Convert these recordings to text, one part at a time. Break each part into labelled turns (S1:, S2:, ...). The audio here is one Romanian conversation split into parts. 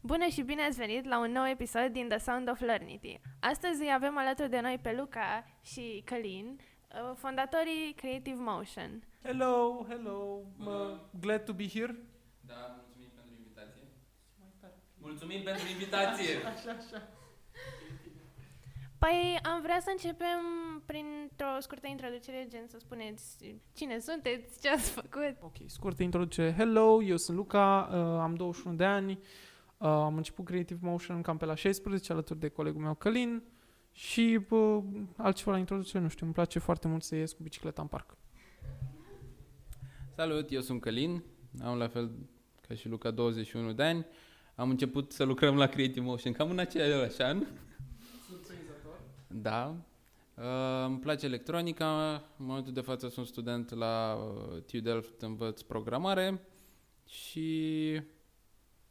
S1: Bună și bine ați venit la un nou episod din The Sound of Learnity. Astăzi îi avem alături de noi pe Luca și Călin, uh, fondatorii Creative Motion.
S2: Hello, hello, uh, glad to be here.
S3: Da, mulțumim pentru invitație. Mulțumim pentru invitație!
S2: Așa, așa.
S1: Păi am vrea să începem printr-o scurtă introducere, gen să spuneți cine sunteți, ce ați făcut.
S2: Ok, scurtă introducere. Hello, eu sunt Luca, uh, am 21 de ani, uh, am început Creative Motion cam pe la 16 alături de colegul meu Călin și uh, altceva la introducere, nu știu, îmi place foarte mult să ies cu bicicleta în parc.
S3: Salut, eu sunt Călin, am la fel ca și Luca 21 de ani. Am început să lucrăm la Creative Motion cam în același an. Da. Uh, îmi place electronica. În momentul de față sunt student la uh, TU Delft, învăț programare și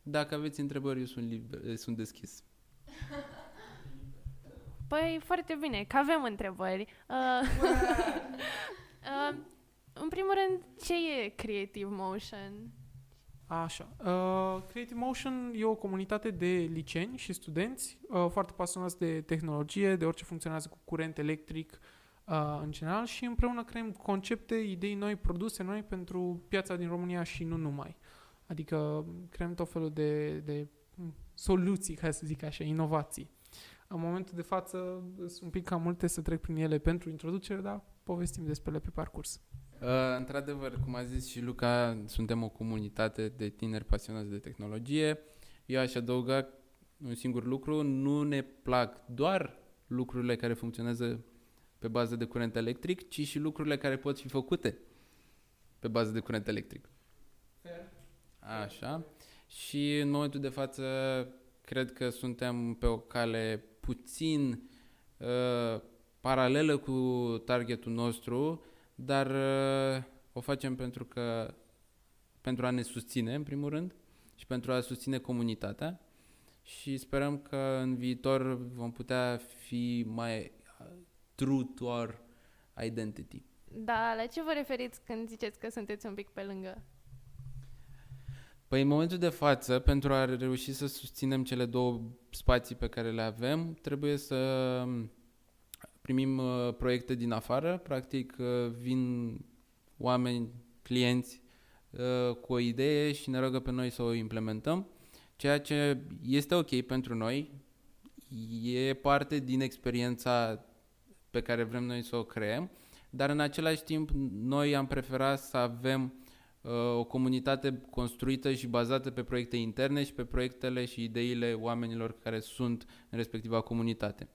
S3: dacă aveți întrebări, eu sunt, liber, sunt deschis.
S1: Păi foarte bine, că avem întrebări. Uh, uh, în primul rând, ce e Creative Motion?
S2: Așa. Uh, Creative Motion e o comunitate de liceni și studenți uh, foarte pasionați de tehnologie, de orice funcționează cu curent electric uh, în general și împreună creăm concepte, idei noi, produse noi pentru piața din România și nu numai. Adică creăm tot felul de, de mm, soluții, ca să zic așa, inovații. În momentul de față sunt un pic cam multe să trec prin ele pentru introducere, dar povestim despre ele pe parcurs.
S3: Uh, într-adevăr, cum a zis și Luca, suntem o comunitate de tineri pasionați de tehnologie. Eu aș adăuga un singur lucru, nu ne plac doar lucrurile care funcționează pe bază de curent electric, ci și lucrurile care pot fi făcute pe bază de curent electric.
S2: Fair.
S3: Așa. Și în momentul de față cred că suntem pe o cale puțin uh, paralelă cu targetul nostru, dar uh, o facem pentru că pentru a ne susține în primul rând și pentru a susține comunitatea și sperăm că în viitor vom putea fi mai uh, true to our identity.
S1: Da, la ce vă referiți când ziceți că sunteți un pic pe lângă?
S3: Păi în momentul de față, pentru a reuși să susținem cele două spații pe care le avem, trebuie să primim uh, proiecte din afară, practic uh, vin oameni, clienți uh, cu o idee și ne rogă pe noi să o implementăm, ceea ce este ok pentru noi, e parte din experiența pe care vrem noi să o creăm, dar în același timp noi am preferat să avem uh, o comunitate construită și bazată pe proiecte interne și pe proiectele și ideile oamenilor care sunt în respectiva comunitate.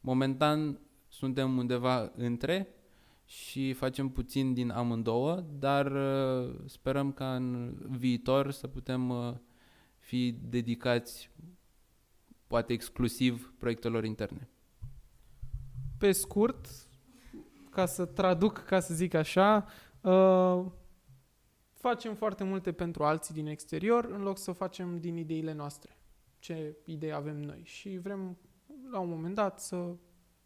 S3: Momentan suntem undeva între și facem puțin din amândouă, dar uh, sperăm ca în viitor să putem uh, fi dedicați poate exclusiv proiectelor interne.
S2: Pe scurt, ca să traduc, ca să zic așa, uh, facem foarte multe pentru alții din exterior în loc să facem din ideile noastre. Ce idei avem noi și vrem la un moment dat să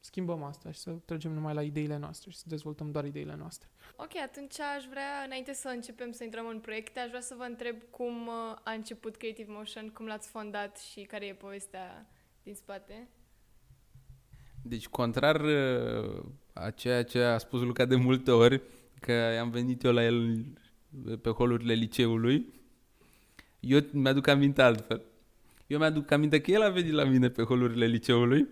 S2: schimbăm asta și să trecem numai la ideile noastre și să dezvoltăm doar ideile noastre.
S4: Ok, atunci aș vrea, înainte să începem să intrăm în proiecte, aș vrea să vă întreb cum uh, a început Creative Motion, cum l-ați fondat și care e povestea din spate.
S3: Deci, contrar uh, a ceea ce a spus Luca de multe ori, că am venit eu la el pe holurile liceului, eu mi-aduc aminte altfel. Eu mi-aduc aminte că el a venit la mine pe holurile liceului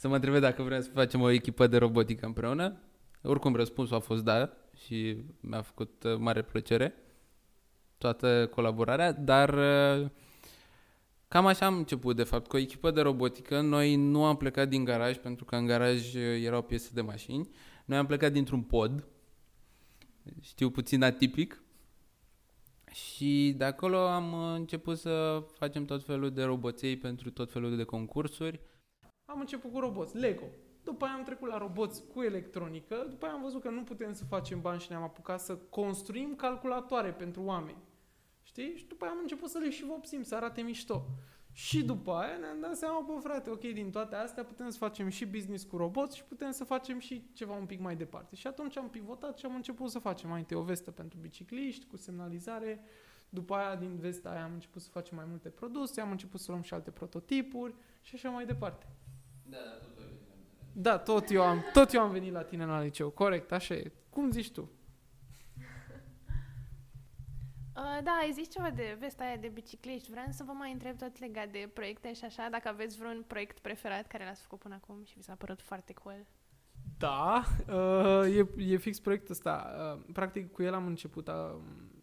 S3: să mă întrebe dacă vreau să facem o echipă de robotică împreună. Oricum răspunsul a fost da și mi-a făcut uh, mare plăcere toată colaborarea, dar uh, cam așa am început de fapt, cu o echipă de robotică. Noi nu am plecat din garaj pentru că în garaj uh, erau piese de mașini. Noi am plecat dintr-un pod, știu puțin atipic, și de acolo am început să facem tot felul de roboței pentru tot felul de concursuri.
S2: Am început cu roboți, Lego. După aia am trecut la roboți cu electronică, după aia am văzut că nu putem să facem bani și ne-am apucat să construim calculatoare pentru oameni. Știi? Și după aia am început să le și vopsim, să arate mișto. Și după aia ne-am dat seama, bă frate, ok, din toate astea putem să facem și business cu roboți și putem să facem și ceva un pic mai departe. Și atunci am pivotat și am început să facem mai întâi o vestă pentru bicicliști cu semnalizare, după aia din vesta aia am început să facem mai multe produse, am început să luăm și alte prototipuri și așa mai departe.
S3: Da, da, tot
S2: Da, tot eu am, tot eu am venit la tine la liceu, corect, așa e. Cum zici tu?
S1: Uh, da, ai zis ceva de vesta aia de bicicliști. Vreau să vă mai întreb tot legat de proiecte și așa, dacă aveți vreun proiect preferat care l-ați făcut până acum și vi s-a părut foarte cool.
S2: Da, uh, e, e fix proiectul ăsta. Uh, practic, cu el am început, uh,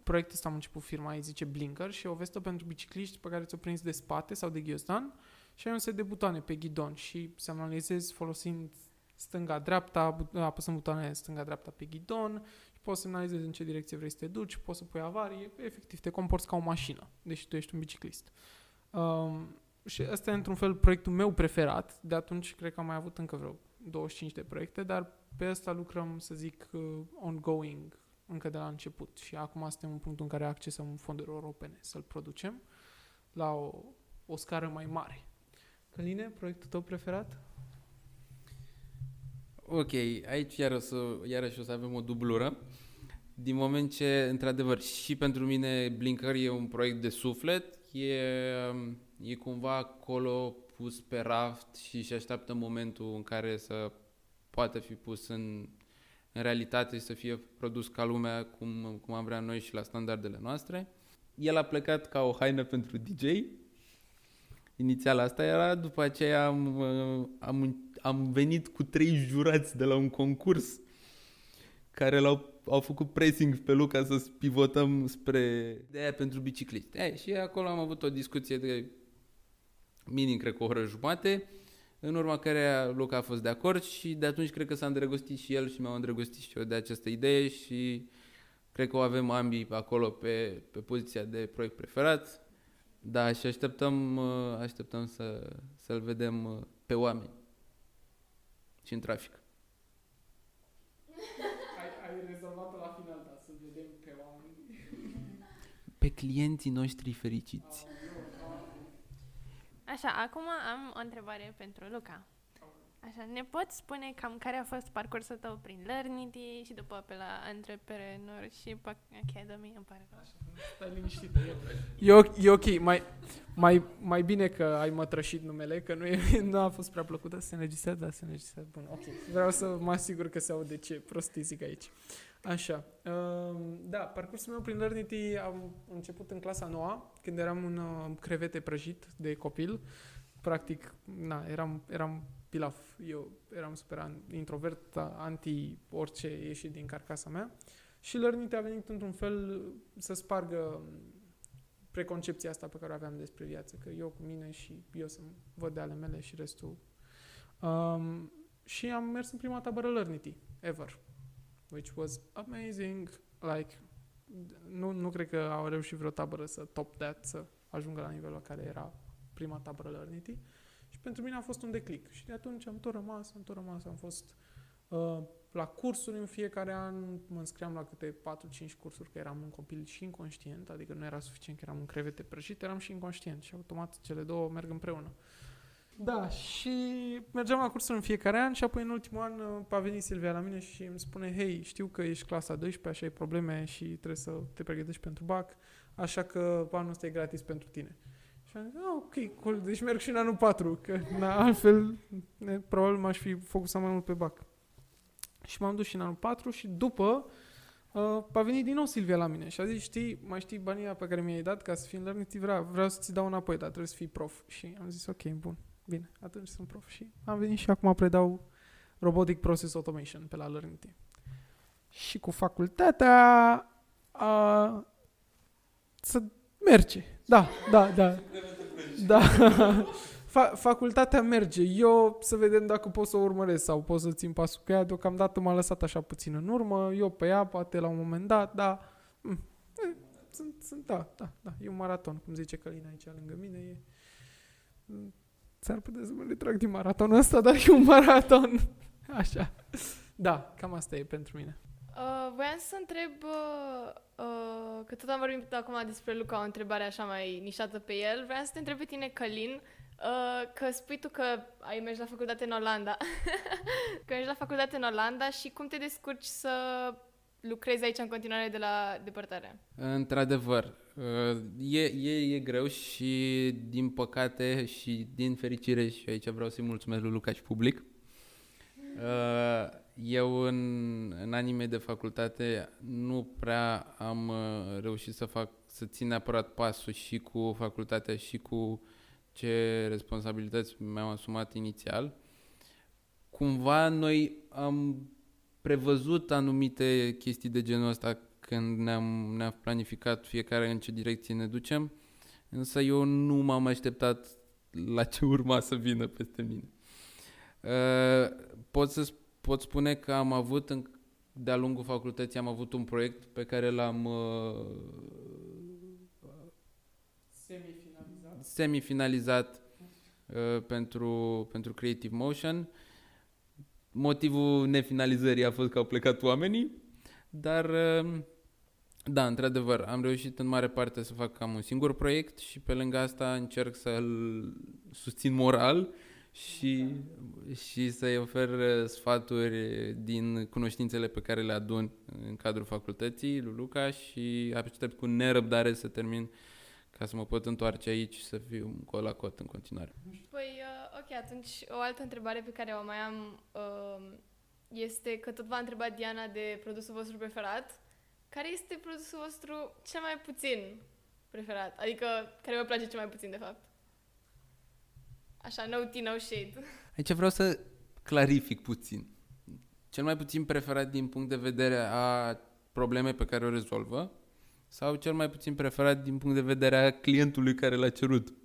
S2: proiectul ăsta am început firma, îi zice Blinker și e o vestă pentru bicicliști pe care ți-o prinzi de spate sau de ghiozdan și ai un set de butoane pe ghidon și semnalizezi folosind stânga-dreapta, bu- apăsând butoanele stânga-dreapta pe ghidon și poți semnalizezi în ce direcție vrei să te duci, poți să pui avarii, efectiv te comporți ca o mașină, deși tu ești un biciclist. Um, și ăsta e într-un fel proiectul meu preferat, de atunci cred că am mai avut încă vreo 25 de proiecte, dar pe ăsta lucrăm, să zic, uh, ongoing, încă de la început. Și acum suntem în punctul în care accesăm fonduri europene să-l producem la o, o scară mai mare. Căline, proiectul tău preferat?
S3: Ok, aici iar o să, iarăși o să avem o dublură. Din moment ce, într-adevăr, și pentru mine Blinker e un proiect de suflet, e, e cumva acolo pus pe raft și și așteaptă momentul în care să poată fi pus în, în realitate și să fie produs ca lumea cum, cum am vrea noi și la standardele noastre. El a plecat ca o haină pentru DJ. Inițial asta era, după aceea am, uh, am, am venit cu trei jurați de la un concurs care l-au au făcut pressing pe Luca să pivotăm spre de aia pentru bicicliști. E, și acolo am avut o discuție de minim, cred că o oră jumate, în urma care Luca a fost de acord și de atunci cred că s-a îndrăgostit și el și m-am îndrăgostit și eu de această idee și cred că o avem ambii acolo pe, pe poziția de proiect preferat. Da, și așteptăm, uh, așteptăm să, să-l vedem uh, pe oameni și în trafic.
S2: Ai, ai rezolvat-o la final, da, să vedem pe oameni.
S3: Pe clienții noștri fericiți.
S1: Așa, acum am o întrebare pentru Luca. Așa, ne poți spune cam care a fost parcursul tău prin Learnity și după pe la Entrepreneurship Academy, îmi pare rău.
S2: Stai liniștită. E, ok- e ok, mai, mai, mai bine că ai mătrășit numele, că nu, e, nu a fost prea plăcută. Se înregistrează? Da, se înregistrează. Bun, ok. Vreau să mă asigur că se aude ce prostii zic aici. Așa. Um, da, parcursul meu prin Learnity am început în clasa noua, când eram un uh, crevete prăjit de copil. Practic, na, eram, eram pilaf. Eu eram super an- introvert, a- anti orice ieșit din carcasa mea. Și Learnity a venit într-un fel să spargă preconcepția asta pe care o aveam despre viață, că eu cu mine și eu să văd de ale mele și restul. Um, și am mers în prima tabără Learnity, ever, which was amazing, like, nu, nu cred că au reușit vreo tabără să top that, să ajungă la nivelul la care era prima tabără Learnity. Și pentru mine a fost un declic. Și de atunci am tot rămas, am tot rămas, am fost uh, la cursuri în fiecare an, mă înscriam la câte 4-5 cursuri, că eram un copil și inconștient, adică nu era suficient că eram un crevete prăjit, eram și inconștient și automat cele două merg împreună. Da, și mergeam la cursuri în fiecare an și apoi în ultimul an uh, a venit Silvia la mine și îmi spune Hei, știu că ești clasa 12, așa ai probleme și trebuie să te pregătești pentru BAC, așa că anul ăsta e gratis pentru tine. Și am zis, ah, ok, cool, deci merg și în anul 4, că na, altfel ne, probabil m-aș fi focusat mai mult pe BAC. Și m-am dus și în anul 4 și după uh, a venit din nou Silvia la mine și a zis, știi, mai știi banii ăia pe care mi-ai dat ca să fii în Learnity, vreau, vreau să-ți dau înapoi, dar trebuie să fii prof. Și am zis, ok, bun, bine, atunci sunt prof. Și am venit și acum predau Robotic Process Automation pe la Learnity. Și cu facultatea a, să merge. Da, da, da. Da. Fa- facultatea merge. Eu să vedem dacă pot să o urmăresc sau pot să țin pasul cu ea. Deocamdată m-a lăsat așa puțin în urmă. Eu pe ea, poate la un moment dat, da. Mm. E, Sunt, sunt, da, da, da. E un maraton, cum zice Călina aici lângă mine. E... Mm, S-ar putea să mă retrag din maratonul ăsta, dar e un maraton. Așa. Da, cam asta e pentru mine.
S4: Uh, voiam să întreb, uh, uh, că tot am vorbit acum despre Luca, o întrebare așa mai nișată pe el, vreau să te întreb pe tine, Călin, uh, că spui tu că ai mers la facultate în Olanda, că mergi la facultate în Olanda și cum te descurci să lucrezi aici în continuare de la depărtare?
S3: Într-adevăr, uh, e, e, e greu și din păcate și din fericire și aici vreau să-i mulțumesc lui Luca și public. Uh, Eu în, în anii mei de facultate nu prea am uh, reușit să fac să țin neapărat pasul și cu facultatea și cu ce responsabilități mi-am asumat inițial. Cumva noi am prevăzut anumite chestii de genul ăsta când ne-am, ne-am planificat fiecare în ce direcție ne ducem, însă eu nu m-am așteptat la ce urma să vină peste mine. Uh, pot să pot spune că am avut în, de-a lungul facultății am avut un proiect pe care l-am uh,
S2: Semifinalizat.
S3: semifinalizat uh, pentru, pentru Creative Motion. Motivul nefinalizării a fost că au plecat oamenii, dar uh, da, într-adevăr, am reușit în mare parte să fac cam un singur proiect și pe lângă asta încerc să-l susțin moral și, și să-i ofer uh, sfaturi din cunoștințele pe care le adun în cadrul facultății lui Luca și aștept cu nerăbdare să termin ca să mă pot întoarce aici și să fiu col la cot în continuare.
S4: Păi, uh, ok, atunci o altă întrebare pe care o mai am uh, este că tot v-a întrebat Diana de produsul vostru preferat. Care este produsul vostru cel mai puțin preferat? Adică, care vă place cel mai puțin, de fapt? Așa, no tea, no shade.
S3: Aici vreau să clarific puțin. Cel mai puțin preferat din punct de vedere a problemei pe care o rezolvă sau cel mai puțin preferat din punct de vedere a clientului care l-a cerut?
S4: Uh,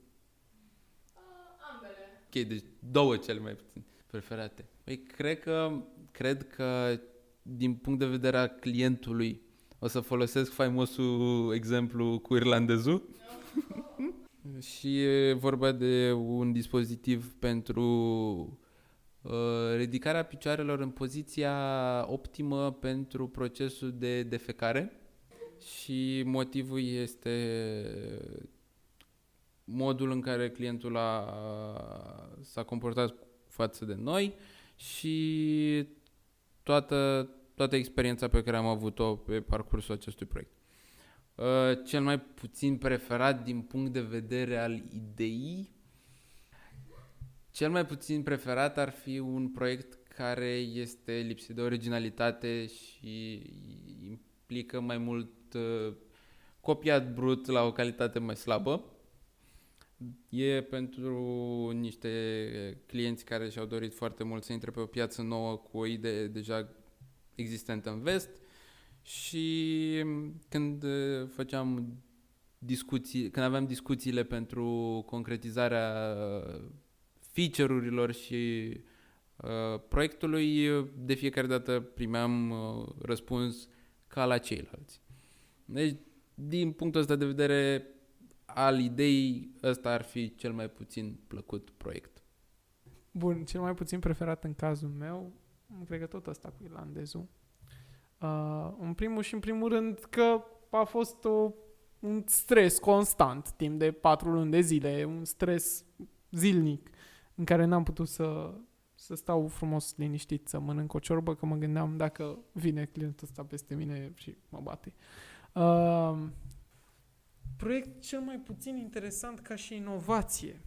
S4: ambele.
S3: Ok, deci două cele mai puțin preferate. Păi cred că, cred că din punct de vedere a clientului o să folosesc faimosul exemplu cu irlandezul. și e vorba de un dispozitiv pentru uh, ridicarea picioarelor în poziția optimă pentru procesul de defecare și motivul este modul în care clientul a, s-a comportat față de noi și toată, toată experiența pe care am avut-o pe parcursul acestui proiect. Uh, cel mai puțin preferat din punct de vedere al ideii, cel mai puțin preferat ar fi un proiect care este lipsit de originalitate și implică mai mult uh, copiat brut la o calitate mai slabă. E pentru niște clienți care și-au dorit foarte mult să intre pe o piață nouă cu o idee deja existentă în vest și când uh, făceam discuții, când aveam discuțiile pentru concretizarea feature-urilor și uh, proiectului, de fiecare dată primeam uh, răspuns ca la ceilalți. Deci, din punctul ăsta de vedere al ideii, ăsta ar fi cel mai puțin plăcut proiect.
S2: Bun, cel mai puțin preferat în cazul meu, cred că tot ăsta cu irlandezul. Uh, în primul și în primul rând că a fost o, un stres constant timp de patru luni de zile, un stres zilnic în care n-am putut să, să stau frumos liniștit să mănânc o ciorbă, că mă gândeam dacă vine clientul ăsta peste mine și mă bate. Uh, proiect cel mai puțin interesant ca și inovație.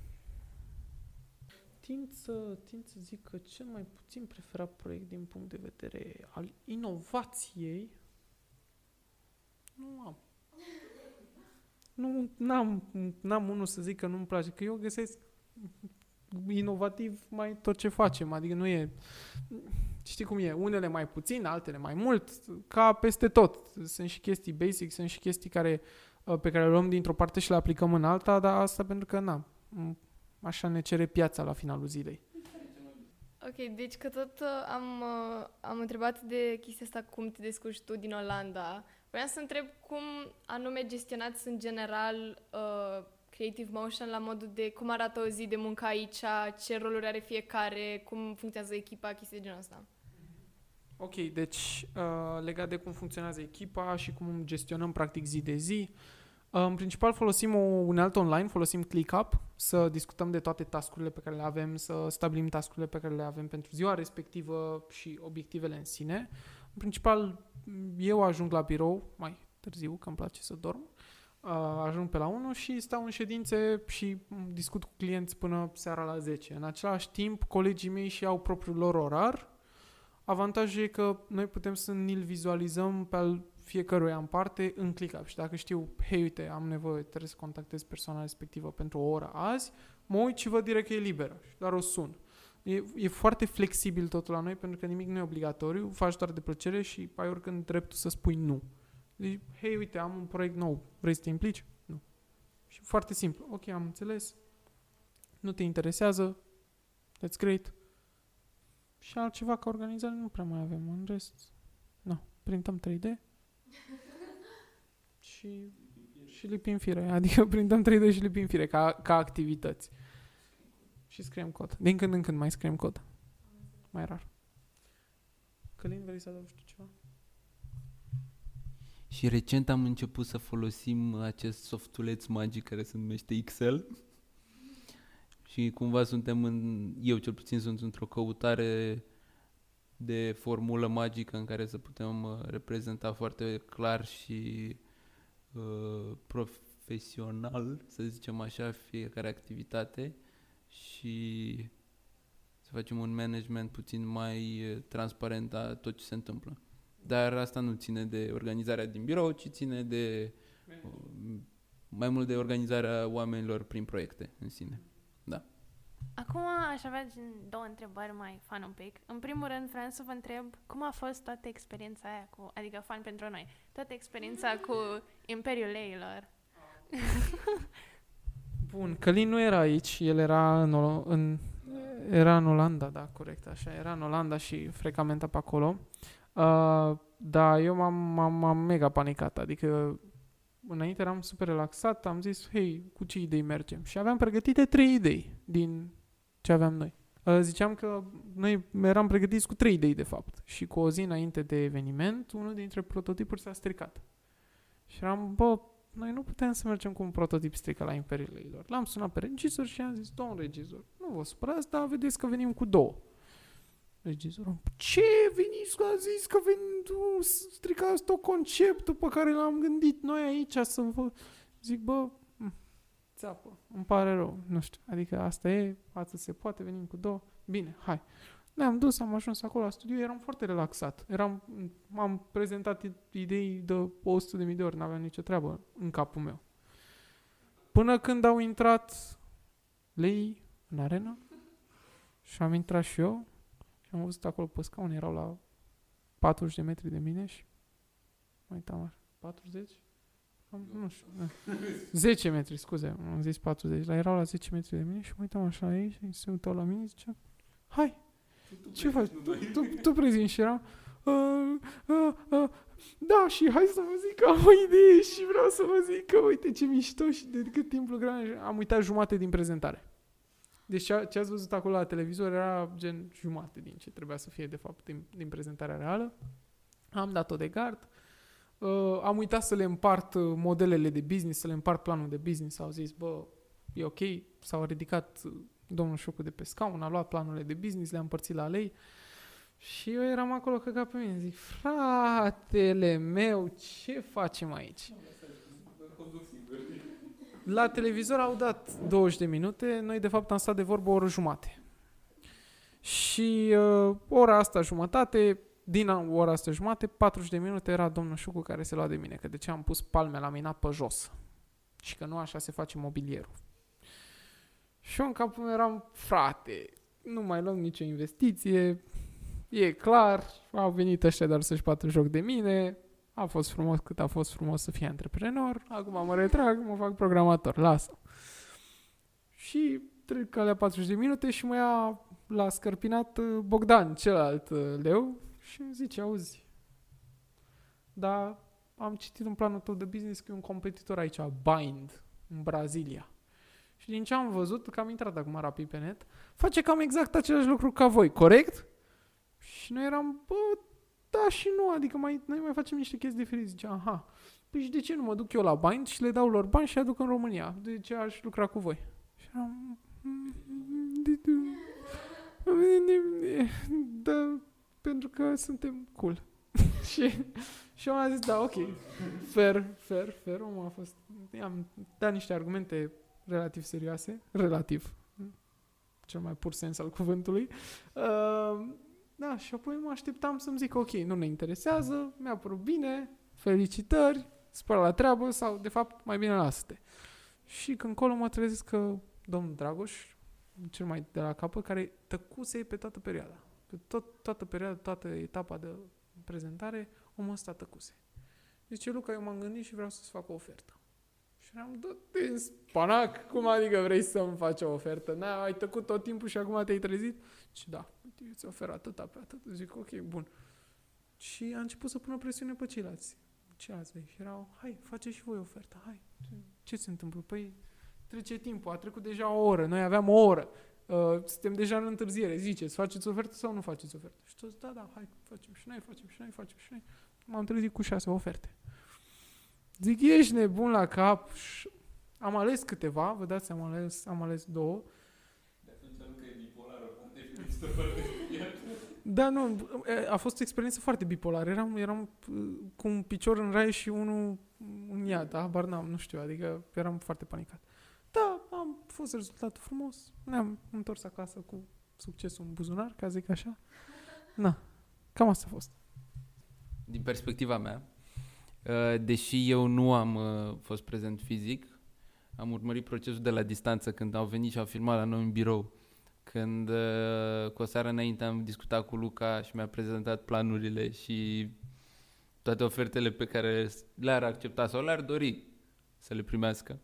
S2: Tind să, tind să zic că cel mai puțin preferat proiect din punct de vedere al inovației nu am. Nu, n-am, n-am unul să zic că nu-mi place, că eu găsesc inovativ mai tot ce facem, adică nu e... Știi cum e, unele mai puțin, altele mai mult, ca peste tot. Sunt și chestii basic, sunt și chestii care, uh, pe care le luăm dintr-o parte și le aplicăm în alta, dar asta pentru că, na, m- așa ne cere piața la finalul zilei.
S4: Ok, deci că tot uh, am, uh, am întrebat de chestia asta cum te descurci tu din Olanda. Vreau să întreb cum anume gestionați în general uh, Creative Motion la modul de cum arată o zi de muncă aici, ce roluri are fiecare, cum funcționează echipa, chestii de genul ăsta.
S2: Ok, deci uh, legat de cum funcționează echipa și cum gestionăm practic zi de zi, uh, în principal folosim o unealtă online, folosim ClickUp să discutăm de toate tascurile pe care le avem, să stabilim tascurile pe care le avem pentru ziua respectivă și obiectivele în sine. În principal, eu ajung la birou mai târziu, că îmi place să dorm, uh, ajung pe la 1 și stau în ședințe și discut cu clienți până seara la 10. În același timp, colegii mei și au propriul lor orar, Avantajul e că noi putem să ni-l vizualizăm pe al fiecăruia în parte în ClickUp și dacă știu, hei, uite, am nevoie, trebuie să contactez persoana respectivă pentru o oră azi, mă uit și văd direct că e liberă și doar o sun. E, e foarte flexibil totul la noi pentru că nimic nu e obligatoriu, faci doar de plăcere și ai oricând dreptul să spui nu. Deci, hei, uite, am un proiect nou, vrei să te implici? Nu. Și foarte simplu. Ok, am înțeles. Nu te interesează? That's great. Și altceva ca organizare nu prea mai avem. În rest, nu. Printăm 3D și, și lipim fire. Adică printăm 3D și lipim fire ca, ca activități. Și scriem cod. Din când în când mai scriem cod. Mai rar. Călin, vrei să adaugi tu ceva?
S3: Și recent am început să folosim acest softuleț magic care se numește Excel. Și cumva suntem în, eu cel puțin sunt într-o căutare de formulă magică în care să putem uh, reprezenta foarte clar și uh, profesional, să zicem așa, fiecare activitate și să facem un management puțin mai uh, transparent a tot ce se întâmplă. Dar asta nu ține de organizarea din birou, ci ține de uh, mai mult de organizarea oamenilor prin proiecte în sine.
S1: Acum aș avea gen două întrebări mai fan un pic. În primul rând vreau să vă întreb cum a fost toată experiența aia cu, adică fan pentru noi, toată experiența cu Imperiul Leilor.
S2: Bun, Călin nu era aici, el era în, Ol- în, era în Olanda, da, corect, așa, era în Olanda și frecamenta pe acolo. Uh, da, eu m-am, m-am, m-am mega panicat, adică înainte eram super relaxat, am zis, hei, cu ce idei mergem? Și aveam pregătite trei idei din ce aveam noi. Uh, ziceam că noi eram pregătiți cu trei idei, de fapt. Și cu o zi înainte de eveniment, unul dintre prototipuri s-a stricat. Și eram, bă, noi nu putem să mergem cu un prototip stricat la Imperiilor. L-am sunat pe regizor și am zis, domn regizor, nu vă supărați, dar vedeți că venim cu două. Regizorul, ce veniți, a zis că veni, stricați tot conceptul pe care l-am gândit noi aici să vă... Zic, bă, țeapă, îmi pare rău, nu știu, adică asta e, atât se poate, venim cu două, bine, hai. Ne-am dus, am ajuns acolo la studiu, eram foarte relaxat. Eram, am prezentat idei de 100 de mii de ori, n-aveam nicio treabă în capul meu. Până când au intrat lei în arenă și am intrat și eu și am văzut acolo pe scaun, erau la 40 de metri de mine și mai uitam așa, 40? Cam, nu știu, da. 10 metri, scuze, am zis 40, dar erau la 10 metri de mine și mă uitam așa aici și se uitau la mine și zicea, hai, ce faci? Tu, tu, tu prezinti și eram, uh, uh, uh, da, și hai să vă zic că am o idee și vreau să vă zic că uite ce mișto și de cât timp lucram, am uitat jumate din prezentare. Deci ce, ce ați văzut acolo la televizor era gen jumate din ce trebuia să fie de fapt din, din prezentarea reală. Am dat-o de gard, Uh, am uitat să le împart uh, modelele de business, să le împart planul de business. Au zis, bă, e ok. S-au ridicat uh, domnul Șocu de pe scaun, a luat planurile de business, le-a împărțit la lei. Și eu eram acolo căcat pe mine. Zic, fratele meu, ce facem aici? La televizor au dat 20 de minute, noi de fapt am stat de vorbă o oră jumate. Și uh, ora asta jumătate, din ora asta jumate, 40 de minute era domnul Șucu care se lua de mine, că de ce am pus palme la mina pe jos. Și că nu așa se face mobilierul. Și eu în capul meu eram, frate, nu mai luăm nicio investiție, e clar, au venit ăștia doar să-și bată joc de mine, a fost frumos cât a fost frumos să fie antreprenor, acum mă retrag, mă fac programator, lasă. Și trec alea 40 de minute și mă ia la scărpinat uh, Bogdan, celălalt uh, leu, și îmi zice, auzi, dar am citit în planul tău de business că e un competitor aici, Bind, în Brazilia. Și din ce am văzut, că am intrat acum rapid pe net, face cam exact același lucru ca voi, corect? Și noi eram, bă, da și nu, adică mai, noi mai facem niște chestii diferite. Zice, aha, păi și de ce nu mă duc eu la bani și le dau lor bani și aduc în România? De ce aș lucra cu voi? Și eram, da, pentru că suntem cool. și, și am zis, da, ok, fair, fair, fair, omul a fost, am dat niște argumente relativ serioase, relativ, cel mai pur sens al cuvântului. Uh, da, și apoi mă așteptam să-mi zic, ok, nu ne interesează, mi-a părut bine, felicitări, spără la treabă sau, de fapt, mai bine lasă-te. Și când colo mă trezesc că domnul Dragoș, cel mai de la capăt, care tăcuse pe toată perioada. Pe tot, toată perioada, toată etapa de prezentare, omul ăsta tăcuse. Zice, Luca, eu m-am gândit și vreau să-ți fac o ofertă. Și am dat în spanac, cum adică vrei să-mi faci o ofertă? Na, ai tăcut tot timpul și acum te-ai trezit? Și da, eu ți ofer atâta pe atât. Zic, ok, bun. Și a început să pună presiune pe ceilalți. Ceilalți și erau, hai, face și voi oferta, hai. Ce se întâmplă? Păi trece timpul, a trecut deja o oră, noi aveam o oră. Uh, suntem deja în întârziere, ziceți, faceți ofertă sau nu faceți ofertă? Și toți, da, da, hai, facem și noi, facem și noi, facem și noi. M-am trezit cu șase oferte. Zic, ești nebun la cap. Am ales câteva, vă dați, am ales, am ales două. Da, nu, a fost o experiență foarte bipolară. Eram, eram uh, cu un picior în rai și unul în iad, habar n-am, nu știu, adică eram foarte panicat. Da, am fost rezultatul frumos. Ne-am întors acasă cu succesul în buzunar, ca zic așa. Na, cam asta a fost.
S3: Din perspectiva mea, uh, deși eu nu am uh, fost prezent fizic, am urmărit procesul de la distanță când au venit și au filmat la noi în birou. Când uh, cu o seară înainte am discutat cu Luca și mi-a prezentat planurile și toate ofertele pe care le-ar accepta sau le-ar dori să le primească.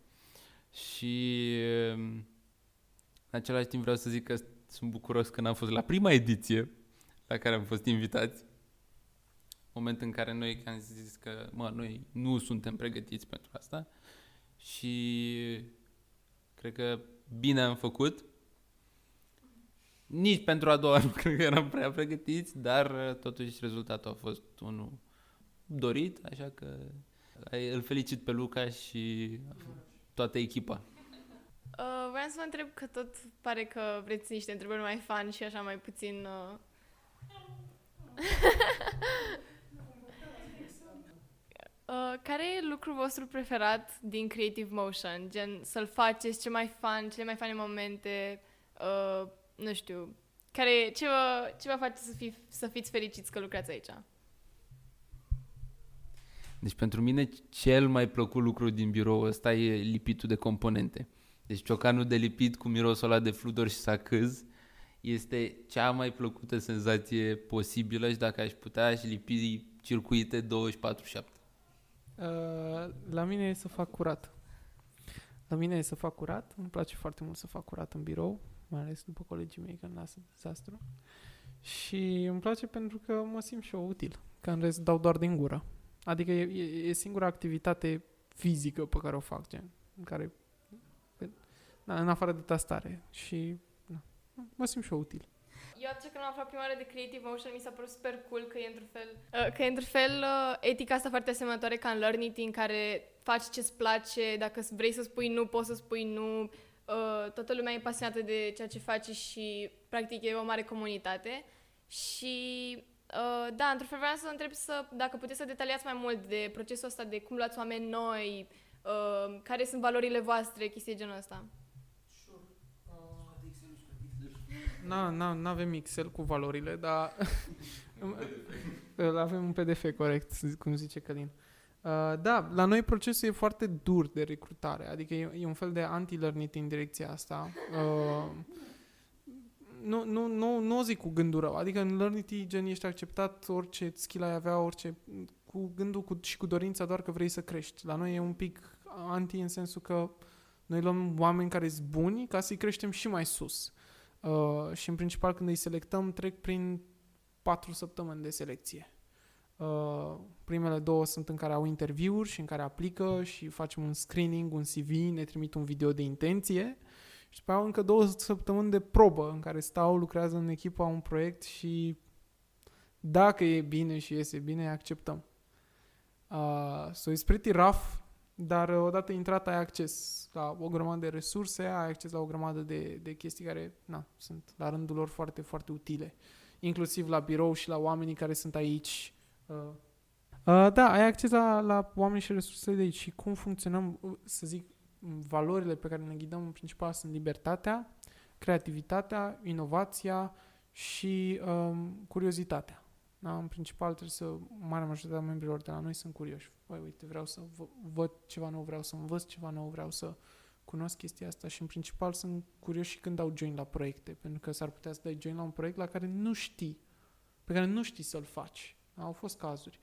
S3: Și în același timp vreau să zic că sunt bucuros că n-am fost la prima ediție la care am fost invitați. Moment în care noi am zis că, mă, noi nu suntem pregătiți pentru asta și cred că bine am făcut. Nici pentru a doua nu cred că eram prea pregătiți, dar totuși rezultatul a fost unul dorit, așa că îl felicit pe Luca și toată echipa.
S4: Uh, vreau să vă întreb că tot pare că vreți niște întrebări mai fan și așa mai puțin... Uh... uh, care e lucrul vostru preferat din Creative Motion? Gen, să-l faceți, ce mai fan, cele mai fane momente, uh, nu știu, care, ce, vă, ce vă face să, fi, să fiți fericiți că lucrați aici?
S3: Deci pentru mine cel mai plăcut lucru din birou ăsta e lipitul de componente. Deci ciocanul de lipit cu mirosul ăla de fludor și sacâz este cea mai plăcută senzație posibilă și dacă aș putea aș lipi circuite 24-7. Uh,
S2: la mine e să fac curat. La mine e să fac curat. Îmi place foarte mult să fac curat în birou, mai ales după colegii mei când lasă dezastru. Și îmi place pentru că mă simt și eu util. Că în rest dau doar din gură. Adică e, e, e singura activitate fizică pe care o fac, gen, în care, na, în afară de tastare și na, mă simt și eu util.
S4: Eu atunci când am aflat prima oară de Creative Motion mi s-a părut super cool că e într-un fel, uh, că e într-un fel uh, etica asta foarte asemănătoare ca în Learnity în care faci ce-ți place, dacă vrei să spui nu, poți să spui nu, uh, toată lumea e pasionată de ceea ce faci și practic e o mare comunitate și Uh, da, într-un fel vreau să întreb să, dacă puteți să detaliați mai mult de procesul ăsta, de cum luați oameni noi, uh, care sunt valorile voastre, chestii genul ăsta.
S2: Nu avem Excel cu valorile, dar îl avem un PDF corect, cum zice Călin. Uh, da, la noi procesul e foarte dur de recrutare, adică e, e un fel de anti-learning în direcția asta. Uh, nu, nu, nu, nu o zic cu gândul rău. Adică în Learnity, gen, ești acceptat orice skill ai avea, orice, cu gândul cu, și cu dorința doar că vrei să crești. La noi e un pic anti în sensul că noi luăm oameni care sunt buni ca să-i creștem și mai sus. Uh, și în principal când îi selectăm, trec prin patru săptămâni de selecție. Uh, primele două sunt în care au interviuri și în care aplică și facem un screening, un CV, ne trimit un video de intenție și după au încă două săptămâni de probă în care stau, lucrează în echipa un proiect și Dacă e bine și iese bine, acceptăm. Uh, so it's pretty rough, dar uh, odată intrat ai acces la o grămadă de resurse, ai acces la o grămadă de, de chestii care na, sunt la rândul lor foarte, foarte utile. Inclusiv la birou și la oamenii care sunt aici. Uh, uh, da, ai acces la, la oameni și resursele de aici și cum funcționăm, uh, să zic, valorile pe care ne ghidăm în principal sunt libertatea, creativitatea, inovația și um, curiozitatea. Da, în principal trebuie să, marea majoritatea membrilor de la noi sunt curioși. Băi, uite, vreau să v- văd ceva nou, vreau să învăț ceva nou, vreau să cunosc chestia asta și în principal sunt curioși și când dau join la proiecte, pentru că s-ar putea să dai join la un proiect la care nu știi, pe care nu știi să-l faci. Da, au fost cazuri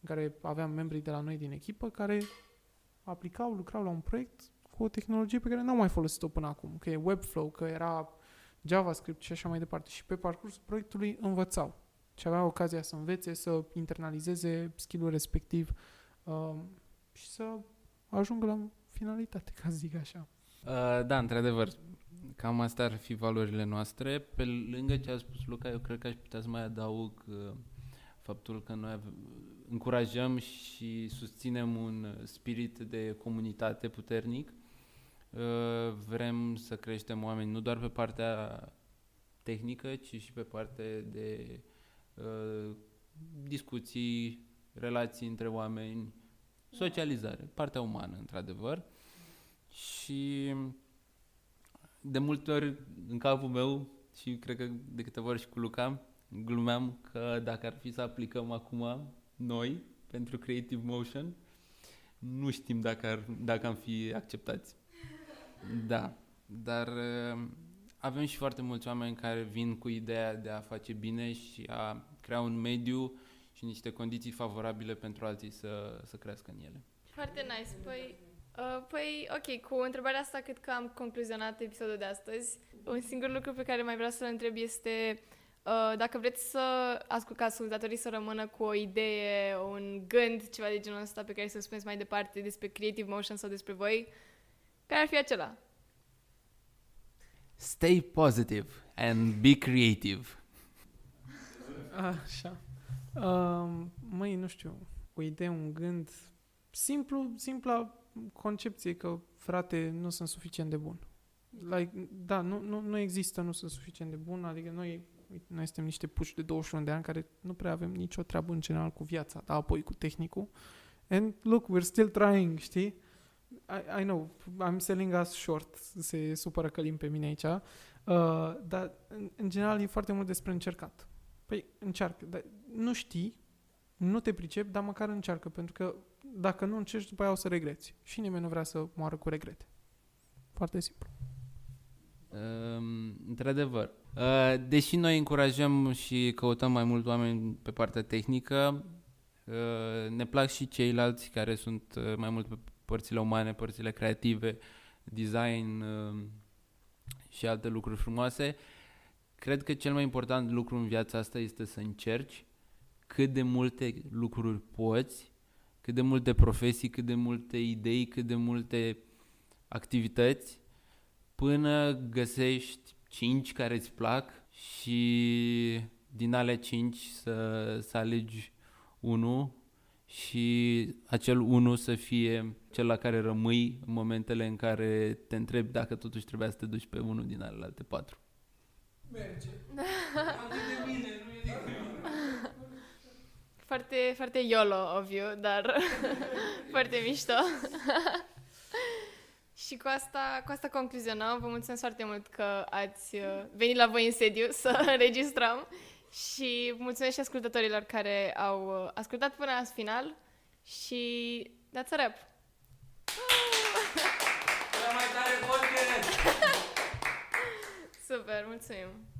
S2: în care aveam membrii de la noi din echipă care aplicau, lucrau la un proiect cu o tehnologie pe care n-au mai folosit-o până acum, că e Webflow, că era JavaScript și așa mai departe. Și pe parcursul proiectului învățau și avea ocazia să învețe, să internalizeze skill-ul respectiv uh, și să ajungă la finalitate, ca să zic așa.
S3: Uh, da, într-adevăr, cam astea ar fi valorile noastre. Pe lângă ce a spus Luca, eu cred că aș putea să mai adaug uh, faptul că noi încurajăm și susținem un spirit de comunitate puternic. Uh, vrem să creștem oameni nu doar pe partea tehnică, ci și pe partea de uh, discuții, relații între oameni, socializare, partea umană, într-adevăr. Și de multe ori în capul meu și cred că de câteva ori și cu Luca, glumeam că dacă ar fi să aplicăm acum noi pentru Creative Motion, nu știm dacă, ar, dacă am fi acceptați. Da, dar uh, avem și foarte mulți oameni care vin cu ideea de a face bine și a crea un mediu și niște condiții favorabile pentru alții să, să crească în ele.
S4: Foarte nice. Păi, uh, păi, ok, cu întrebarea asta cred că am concluzionat episodul de astăzi. Un singur lucru pe care mai vreau să-l întreb este uh, dacă vreți să ascult, ca ascultatorii să rămână cu o idee, un gând, ceva de genul ăsta pe care să spuneți mai departe despre Creative Motion sau despre voi, care ar fi acela?
S3: Stay positive and be creative.
S2: Așa. Uh, măi, nu știu, o idee, un gând, simplu, simpla concepție că, frate, nu sunt suficient de bun. Like, da, nu, nu, nu există, nu sunt suficient de bun, adică noi, noi suntem niște puși de 21 de ani care nu prea avem nicio treabă în general cu viața, dar apoi cu tehnicul. And look, we're still trying, știi? I, I know, I'm selling us short, se supără Călim pe mine aici, uh, dar în, în general e foarte mult despre încercat. Păi încearcă, dar nu știi, nu te pricep, dar măcar încearcă, pentru că dacă nu încerci, după aia o să regreți. Și nimeni nu vrea să moară cu regrete. Foarte simplu.
S3: Um, într-adevăr. Uh, deși noi încurajăm și căutăm mai mult oameni pe partea tehnică, uh, ne plac și ceilalți care sunt uh, mai mult pe părțile umane, părțile creative, design uh, și alte lucruri frumoase. Cred că cel mai important lucru în viața asta este să încerci cât de multe lucruri poți, cât de multe profesii, cât de multe idei, cât de multe activități, până găsești cinci care îți plac și din alea cinci să, să alegi unul și acel unul să fie cel la care rămâi în momentele în care te întrebi dacă totuși trebuia să te duci pe unul din alte patru.
S2: Merge. Atât de bine, nu e de
S4: Foarte, foarte YOLO of you, dar foarte mișto. Și cu asta, cu asta concluzionăm. Vă mulțumesc foarte mult că ați uh, venit la voi în sediu să înregistrăm și mulțumesc și ascultătorilor care au uh, ascultat până la final și that's a wrap.
S3: mai tare podcast!
S4: Super, mulțumim!